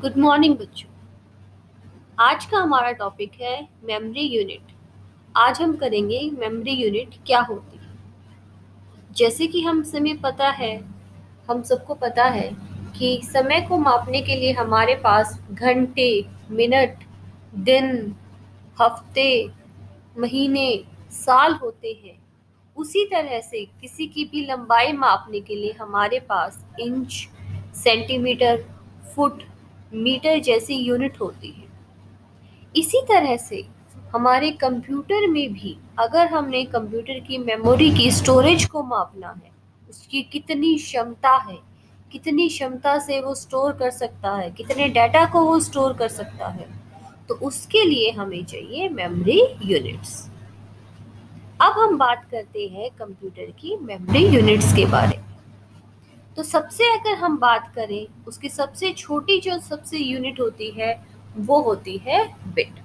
Good morning बच्चों। आज का हमारा टॉपिक है मेमोरी यूनिट आज हम करेंगे मेमोरी यूनिट क्या होती है? जैसे कि हम समय पता है, हम सबको पता है कि समय को मापने के लिए हमारे पास घंटे, मिनट, दिन, हफ़्ते, महीने, साल होते हैं। उसी तरह से किसी की भी लंबाई मापने के लिए हमारे पास इंच सेंटीमीटर फुट मीटर जैसी यूनिट होती है। इसी तरह से हमारे कंप्यूटर में भी अगर हमने कंप्यूटर की मेमोरी की स्टोरेज को मापना है, उसकी कितनी क्षमता है, कितनी क्षमता से वो स्टोर कर सकता है, कितने डाटा को वो स्टोर कर सकता है तो उसके लिए हमें चाहिए मेमोरी यूनिट्स अब हम बात करते हैं कंप्यूटर की मेमोरी यूनिट्स के बारे में। तो सबसे अगर हम बात करें, उसकी सबसे छोटी जो सबसे यूनिट होती है, वो होती है बिट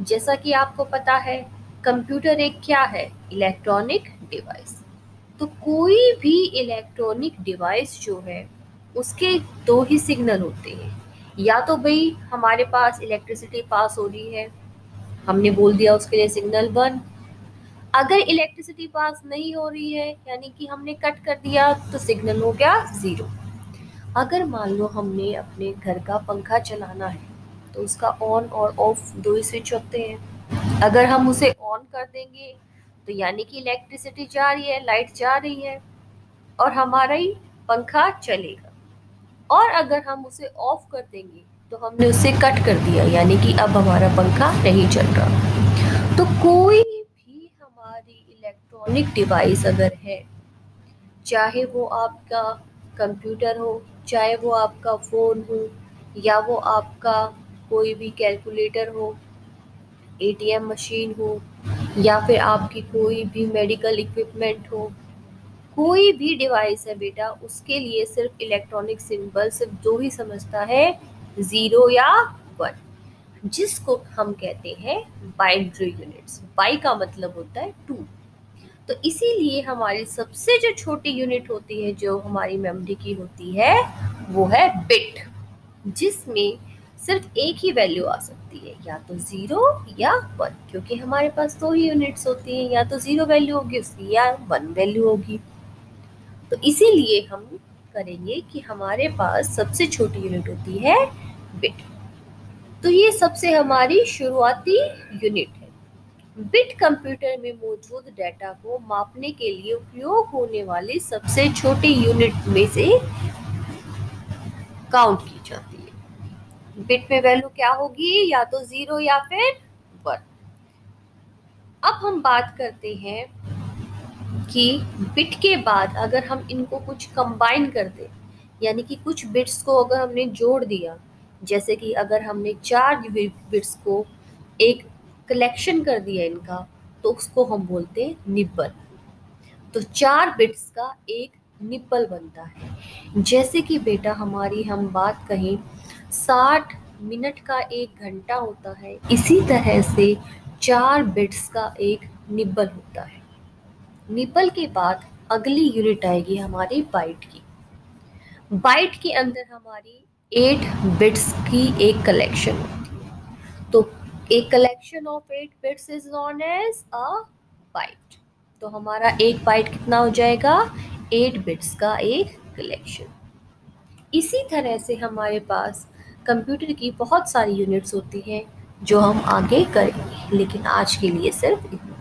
जैसा कि आपको पता है कंप्यूटर एक क्या है? इलेक्ट्रॉनिक डिवाइस तो कोई भी इलेक्ट्रॉनिक डिवाइस जो है, उसके दो ही सिग्नल होते हैं। या तो भाई, हमारे पास इलेक्ट्रिसिटी पास हो रही है, हमने बोल दिया उसके लिए सिग्नल वन अगर इलेक्ट्रिसिटी पास नहीं हो रही है, यानी कि हमने कट कर दिया तो सिग्नल हो गया ज़ीरो अगर मान लो हमने अपने घर का पंखा चलाना है तो उसका ऑन और ऑफ़ दो ही स्विच होते हैं। अगर हम उसे ऑन कर देंगे तो यानी कि इलेक्ट्रिसिटी जा रही है लाइट जा रही है, और हमारा ही पंखा चलेगा। और अगर हम उसे ऑफ़ कर देंगे तो हमने उसे कट कर दिया, यानी कि अब हमारा पंखा नहीं चल रहा। तो कोई इलेक्ट्रॉनिक डिवाइस अगर है, चाहे वो आपका कंप्यूटर हो, चाहे वो आपका फ़ोन हो, या वो आपका कोई भी कैलकुलेटर हो एटीएम मशीन हो, या फिर आपकी कोई भी मेडिकल इक्विपमेंट हो, कोई भी डिवाइस है बेटा, उसके लिए सिर्फ़ इलेक्ट्रॉनिक सिंबल सिर्फ़ दो ही समझता है ज़ीरो या वन जिसको हम कहते हैं बाइनरी यूनिट्स बाई का मतलब होता है टू तो इसीलिए हमारी सबसे जो छोटी यूनिट होती है, जो हमारी मेमोरी की होती है, वो है बिट जिसमें सिर्फ़ एक ही वैल्यू आ सकती है। या तो ज़ीरो या वन क्योंकि हमारे पास दो ही यूनिट्स होती हैं, या तो ज़ीरो वैल्यू होगी उसकी, या वन वैल्यू होगी। तो इसीलिए हम करेंगे कि हमारे पास सबसे छोटी यूनिट होती है बिट तो ये सबसे हमारी शुरुआती यूनिट बिट कंप्यूटर में मौजूद डेटा को मापने के लिए उपयोग होने वाले सबसे छोटे यूनिट में से काउंट की जाती है। बिट में वैल्यू क्या होगी? या तो ज़ीरो या फिर वन। अब हम बात करते हैं कि बिट के बाद अगर हम इनको कुछ कंबाइन कर दें, यानी कि कुछ बिट्स को अगर हमने जोड़ दिया, जैसे कि अगर हमने चार बिट्स को एक कलेक्शन कर दिया इनका तो उसको हम बोलते हैं निब्बल तो चार बिट्स का एक निब्बल बनता है। जैसे कि बेटा हमारी, हम बात कहें, साठ मिनट का एक घंटा होता है, इसी तरह से चार बिट्स का एक निब्बल होता है। निब्बल के बाद अगली यूनिट आएगी हमारी बाइट की। बाइट के अंदर हमारी एट बिट्स की एक कलेक्शन होती है। तो एक collection of eight bits is known as a byte. तो हमारा एक बाइट कितना हो जाएगा? एट बिट्स का एक कलेक्शन इसी तरह से हमारे पास कंप्यूटर की बहुत सारी यूनिट्स होती हैं जो हम आगे करेंगे, लेकिन आज के लिए सिर्फ़ इतना